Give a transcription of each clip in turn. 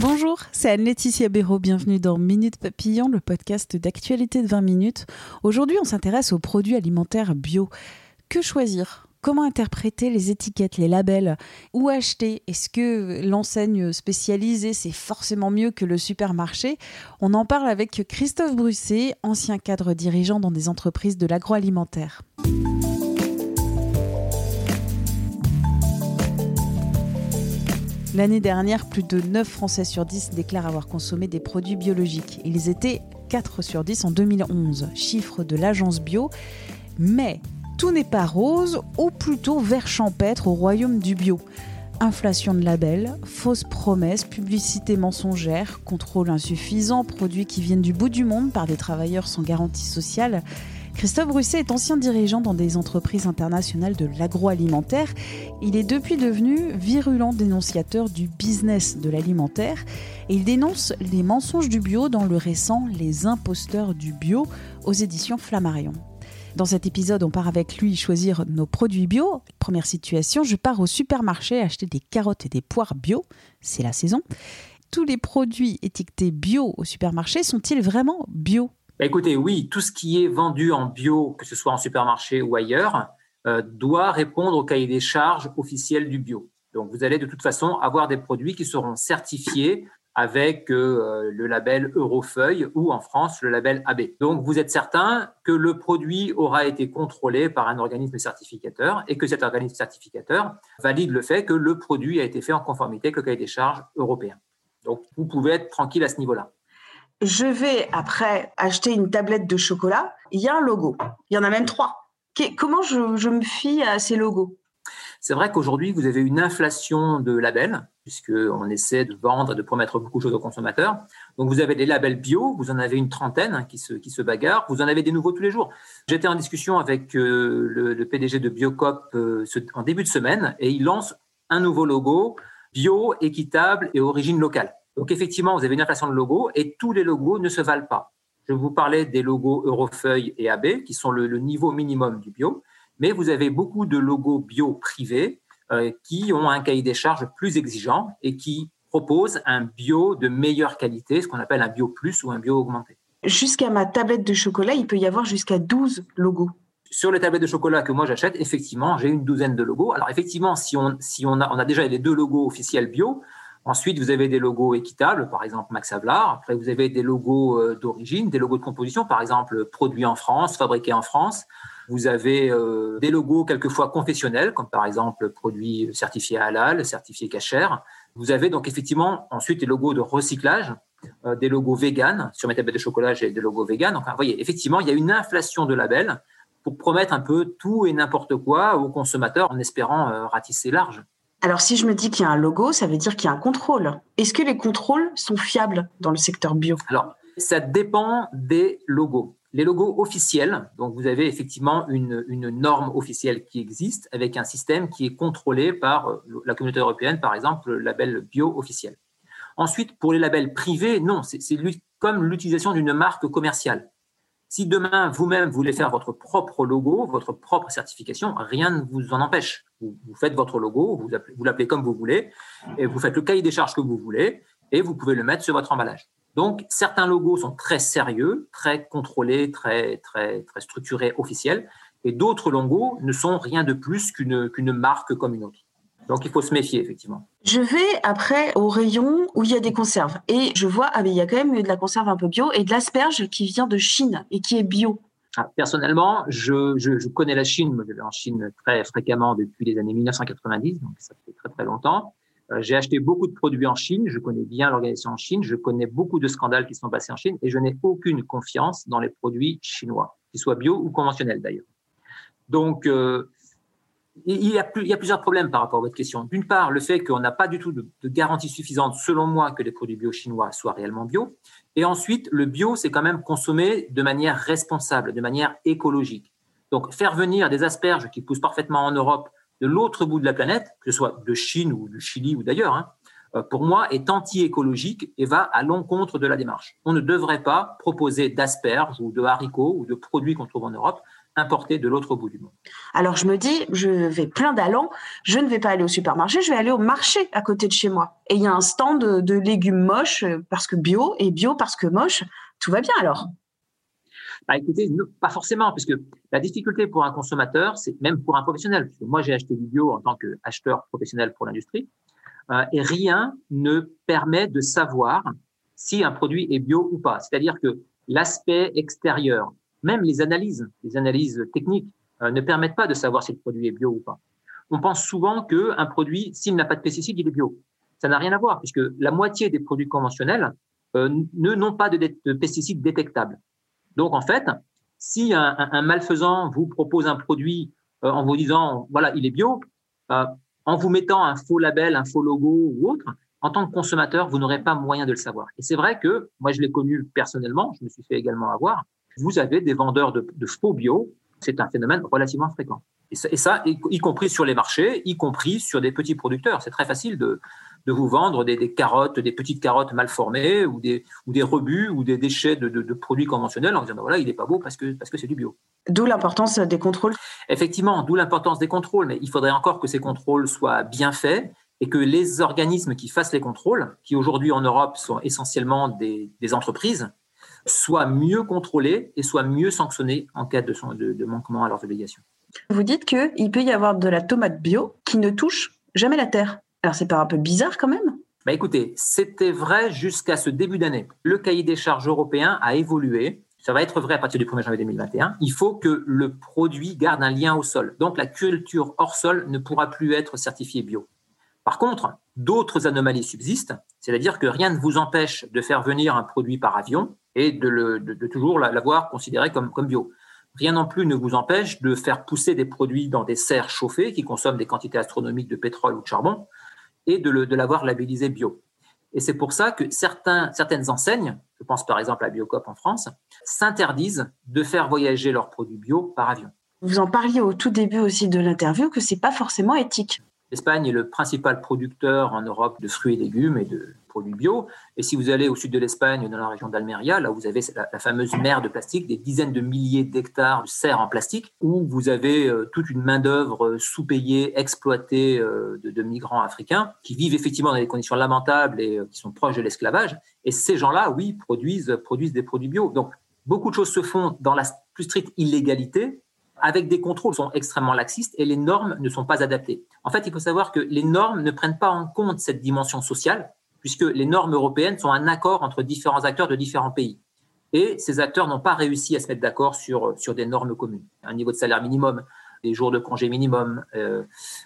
Bonjour, c'est Anne-Laetitia Béraud. Bienvenue dans Minute Papillon, le podcast d'actualité de 20 minutes. Aujourd'hui, on s'intéresse aux produits alimentaires bio. Que choisir? Comment interpréter les étiquettes, les labels? Où acheter? Est-ce que l'enseigne spécialisée, c'est forcément mieux que le supermarché? On en parle avec Christophe Brusset, ancien cadre dirigeant dans des entreprises de l'agroalimentaire. L'année dernière, plus de 9 Français sur 10 déclarent avoir consommé des produits biologiques. Ils étaient 4 sur 10 en 2011, chiffre de l'agence bio. Mais tout n'est pas rose, ou plutôt vert champêtre au royaume du bio. Inflation de labels, fausses promesses, publicité mensongère, contrôle insuffisant, produits qui viennent du bout du monde par des travailleurs sans garantie sociale. Christophe Brusset est ancien dirigeant dans des entreprises internationales de l'agroalimentaire. Il est depuis devenu virulent dénonciateur du business de l'alimentaire et il dénonce les mensonges du bio dans le récent Les imposteurs du bio aux éditions Flammarion. Dans cet épisode, on part avec lui choisir nos produits bio. Première situation, je pars au supermarché acheter des carottes et des poires bio. C'est la saison. Tous les produits étiquetés bio au supermarché sont-ils vraiment bio? Bah, écoutez, oui, tout ce qui est vendu en bio, que ce soit en supermarché ou ailleurs, euh, doit répondre au cahier des charges officiel du bio. Donc, vous allez de toute façon avoir des produits qui seront certifiés avec euh, le label Eurofeuille ou en France le label AB. Donc vous êtes certain que le produit aura été contrôlé par un organisme certificateur et que cet organisme certificateur valide le fait que le produit a été fait en conformité avec le cahier des charges européen. Donc vous pouvez être tranquille à ce niveau-là je vais après acheter une tablette de chocolat, il y a un logo. Il y en a même trois. Comment je, me fie à ces logos? C'est vrai qu'aujourd'hui, vous avez une inflation de labels, puisqu'on essaie de vendre et de promettre beaucoup de choses aux consommateurs. Donc, vous avez des labels bio, vous en avez une trentaine hein, qui, se, bagarrent, vous en avez des nouveaux tous les jours. J'étais en discussion avec euh, le, PDG de Biocop euh, en début de semaine et il lance un nouveau logo bio, équitable et origine locale. Donc effectivement, vous avez une inflation de logos et tous les logos ne se valent pas. Je vous parlais des logos Eurofeuille et AB qui sont le, niveau minimum du bio, mais vous avez beaucoup de logos bio privés euh, qui ont un cahier des charges plus exigeant et qui proposent un bio de meilleure qualité, ce qu'on appelle un bio plus ou un bio augmenté. Jusqu'à ma tablette de chocolat, il peut y avoir jusqu'à 12 logos. Sur les tablettes de chocolat que moi j'achète, effectivement, j'ai une douzaine de logos. Alors effectivement, si on, si on, a, on a déjà les deux logos officiels bio, Ensuite, vous avez des logos équitables, par exemple Max Havelaar. Après, vous avez des logos euh, d'origine, des logos de composition, par exemple produits en France, fabriqués en France. Vous avez euh, des logos quelquefois confessionnels, comme par exemple produits certifiés halal, certifiés cachère. Vous avez donc effectivement ensuite des logos de recyclage, euh, des logos vegan. Sur mes tablettes de chocolat, j'ai des logos vegan. Donc, vous voyez, effectivement, il y a une inflation de labels pour promettre un peu tout et n'importe quoi aux consommateurs en espérant ratisser large. Alors, si je me dis qu'il y a un logo, ça veut dire qu'il y a un contrôle. Est-ce que les contrôles sont fiables dans le secteur bio? Alors, ça dépend des logos. Les logos officiels, donc vous avez effectivement une, norme officielle qui existe avec un système qui est contrôlé par euh, la communauté européenne, par exemple le label bio officiel. Ensuite, pour les labels privés, non, c'est comme l'utilisation d'une marque commerciale. Si demain, vous-même, voulez faire votre propre logo, votre propre certification, rien ne vous en empêche. Vous, faites votre logo, vous l'appelez comme vous voulez, et vous faites le cahier des charges que vous voulez, et vous pouvez le mettre sur votre emballage. Donc, certains logos sont très sérieux, très contrôlés, très, structurés, officiels, et d'autres logos ne sont rien de plus qu'une marque comme une autre. Donc il faut se méfier, effectivement. Je vais après au rayon où il y a des conserves. Et je vois, ah, il y a quand même de la conserve un peu bio et de l'asperge qui vient de Chine et qui est bio. Ah, personnellement, je, je, connais la Chine. je vais en Chine très fréquemment depuis les années 1990, donc ça fait très très longtemps. Euh, j'ai acheté beaucoup de produits en Chine. Je connais bien l'organisation en Chine. Je connais beaucoup de scandales qui sont passés en Chine et je n'ai aucune confiance dans les produits chinois, qu'ils soient bio ou conventionnels d'ailleurs. Donc, euh, il, y a plusieurs problèmes par rapport à votre question. D'une part, le fait qu'on n'a pas du tout de, de garantie suffisante, selon moi, que les produits bio chinois soient réellement bio. Et ensuite, le bio, c'est quand même consommé de manière responsable, de manière écologique. Donc, faire venir des asperges qui poussent parfaitement en Europe de l'autre bout de la planète, que ce soit de Chine ou du Chili ou d'ailleurs, hein, euh, pour moi, est anti-écologique et va à l'encontre de la démarche. On ne devrait pas proposer d'asperges ou de haricots ou de produits qu'on trouve en Europe importés de l'autre bout du monde. Alors je me dis, je vais plein d'allants, je ne vais pas aller au supermarché, je vais aller au marché à côté de chez moi. Et il y a un stand de, de légumes moches euh, parce que bio et bio parce que moche, tout va bien alors. Bah, écoutez, pas forcément, puisque la difficulté pour un consommateur, c'est même pour un professionnel. Parce que moi, j'ai acheté du bio en tant qu'acheteur professionnel pour l'industrie, euh, et rien ne permet de savoir si un produit est bio ou pas. C'est-à-dire que l'aspect extérieur, même les analyses, les analyses techniques, euh, ne permettent pas de savoir si le produit est bio ou pas. On pense souvent qu'un produit, s'il n'a pas de pesticides, il est bio. Ça n'a rien à voir, puisque la moitié des produits conventionnels euh, n'ont pas de, de, pesticides détectables. Donc, en fait, si un, malfaisant vous propose un produit euh, en vous disant, voilà, il est bio, en vous mettant un faux label, un faux logo ou autre, en tant que consommateur, vous n'aurez pas moyen de le savoir. Et c'est vrai que, moi, je l'ai connu personnellement, je me suis fait également avoir, vous avez des vendeurs de, de faux bio, c'est un phénomène relativement fréquent. Et ça, et ça, y compris sur les marchés, y compris sur des petits producteurs. C'est très facile de, de vous vendre des, des, carottes, des petites carottes mal formées ou des, ou des rebuts ou des déchets de, de, de produits conventionnels en disant ben voilà, il n'est pas beau parce que parce que c'est du bio. D'où l'importance des contrôles. Effectivement, d'où l'importance des contrôles, mais il faudrait encore que ces contrôles soient bien faits et que les organismes qui fassent les contrôles, qui aujourd'hui en Europe sont essentiellement des, des entreprises, soient mieux contrôlés et soient mieux sanctionnés en cas de, de, de manquement à leurs obligations. Vous dites qu'il peut y avoir de la tomate bio qui ne touche jamais la terre. Alors c'est pas un peu bizarre quand même? Bah écoutez, c'était vrai jusqu'à ce début d'année. Le cahier des charges européen a évolué. Ça va être vrai à partir du 1er janvier 2021. Il faut que le produit garde un lien au sol. Donc la culture hors sol ne pourra plus être certifiée bio. Par contre, d'autres anomalies subsistent, c'est-à-dire que rien ne vous empêche de faire venir un produit par avion et de, le, de, de toujours l'avoir considéré comme, comme bio. Rien non plus ne vous empêche de faire pousser des produits dans des serres chauffées qui consomment des quantités astronomiques de pétrole ou de charbon et de, le, de l'avoir labellisé bio. Et c'est pour ça que certains, certaines enseignes, je pense par exemple à Biocop en France, s'interdisent de faire voyager leurs produits bio par avion. Vous en parliez au tout début aussi de l'interview que c'est pas forcément éthique. L'Espagne est le principal producteur en Europe de fruits et légumes et de produits bio. Et si vous allez au sud de l'Espagne, dans la région d'Almeria, là vous avez la, fameuse mer de plastique, des dizaines de milliers d'hectares de serres en plastique, où vous avez euh, toute une main-d'œuvre euh, sous-payée, exploitée euh, de, migrants africains, qui vivent effectivement dans des conditions lamentables et qui sont proches de l'esclavage. Et ces gens-là, oui, produisent, produisent des produits bio. Donc, beaucoup de choses se font dans la plus stricte illégalité, avec des contrôles sont extrêmement laxistes et les normes ne sont pas adaptées. En fait, il faut savoir que les normes ne prennent pas en compte cette dimension sociale, puisque les normes européennes sont un accord entre différents acteurs de différents pays. Et ces acteurs n'ont pas réussi à se mettre d'accord sur, des normes communes. Un niveau de salaire minimum, des jours de congé minimum euh,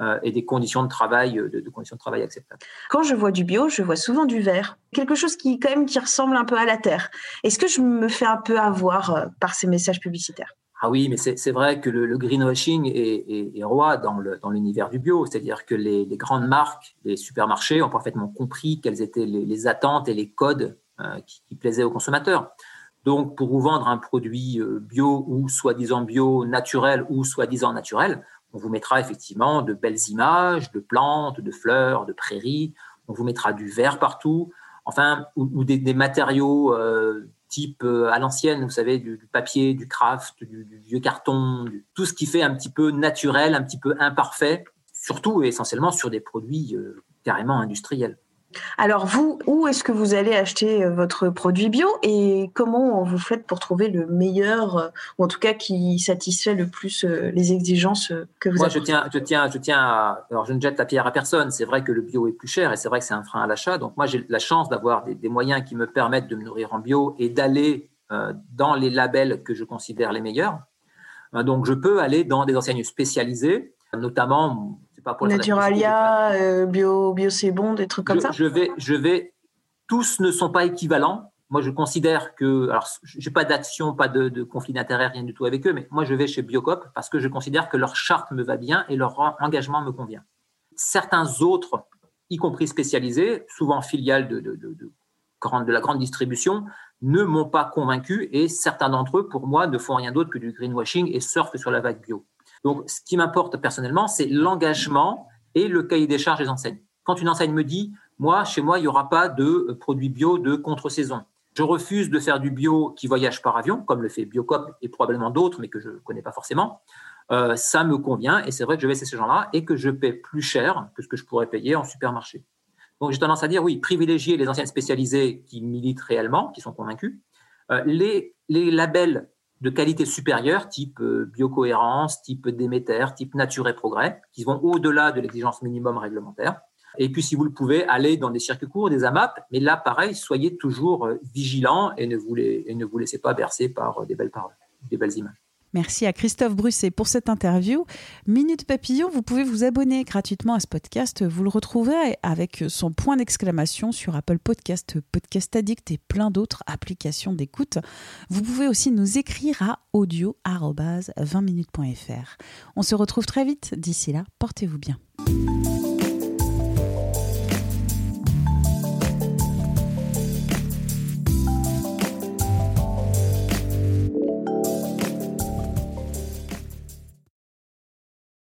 euh, et des conditions de travail, de, de, conditions de travail acceptables. Quand je vois du bio, je vois souvent du vert, quelque chose qui qui ressemble un peu à la terre. Est-ce que je me fais un peu avoir euh, par ces messages publicitaires? Ah oui, mais c'est vrai que le, greenwashing est, roi dans l'univers du bio, c'est-à-dire que les, grandes marques, les supermarchés ont parfaitement compris quelles étaient les, attentes et les codes euh, qui, plaisaient aux consommateurs. Donc, pour vous vendre un produit euh, bio ou soi-disant bio, naturel ou soi-disant naturel, on vous mettra effectivement de belles images de plantes, de fleurs, de prairies, on vous mettra du vert partout, enfin, ou, des, matériaux euh, type euh, à l'ancienne, vous savez, du, papier, du craft, du, vieux carton, tout ce qui fait un petit peu naturel, un petit peu imparfait, surtout et essentiellement sur des produits euh, carrément industriels. Alors vous, où est-ce que vous allez acheter euh, votre produit bio et comment vous faites pour trouver le meilleur, ou en tout cas qui satisfait le plus les exigences que vous Moi, je tiens, je tiens, je tiens à... Alors, je ne jette la pierre à personne. C'est vrai que le bio est plus cher et c'est vrai que c'est un frein à l'achat. Donc, moi, j'ai la chance d'avoir des, des, moyens qui me permettent de me nourrir en bio et d'aller euh, dans les labels que je considère les meilleurs. Euh, donc, je peux aller dans des enseignes spécialisées, notamment pas pour Naturalia, euh, bio, bio c'est bon, des trucs comme je, ça. Je vais, je vais, tous ne sont pas équivalents. moi, je considère que, alors, j'ai pas d'action, pas de, de conflit d'intérêt, rien du tout avec eux, mais moi, je vais chez Biocop parce que je considère que leur charte me va bien et leur engagement me convient. Certains autres, y compris spécialisés, souvent filiales de, de, de, de, de la grande distribution, ne m'ont pas convaincu et certains d'entre eux, pour moi, ne font rien d'autre que du greenwashing et surfent sur la vague bio. Donc, ce qui m'importe personnellement, c'est l'engagement et le cahier des charges des enseignes. Quand une enseigne me dit, moi, chez moi, il n'y aura pas de produits bio de contre-saison. Je refuse de faire du bio qui voyage par avion, comme le fait Biocop et probablement d'autres, mais que je ne connais pas forcément. Euh, ça me convient et c'est vrai que je vais chez ces gens-là et que je paie plus cher que ce que je pourrais payer en supermarché. Donc j'ai tendance à dire oui, privilégier les anciennes spécialisées qui militent réellement, qui sont convaincus. Euh, les labels de qualité supérieure, type euh, biocohérence, type Déméter, type Nature et Progrès, qui vont au-delà de l'exigence minimum réglementaire. Et puis, si vous le pouvez, aller dans des circuits courts, des AMAP. Mais là, pareil, soyez toujours euh, vigilants et ne vous, et ne vous laissez pas bercer par euh, des belles paroles, des belles images. Merci à Christophe Brusset pour cette interview. Minute Papillon, vous pouvez vous abonner gratuitement à ce podcast. Vous le retrouverez avec son point d'exclamation sur Apple Podcast, Podcast Addict et plein d'autres applications d'écoute. Vous pouvez aussi nous écrire à audio-20minutes.fr. On se retrouve très vite. D'ici là, portez-vous bien.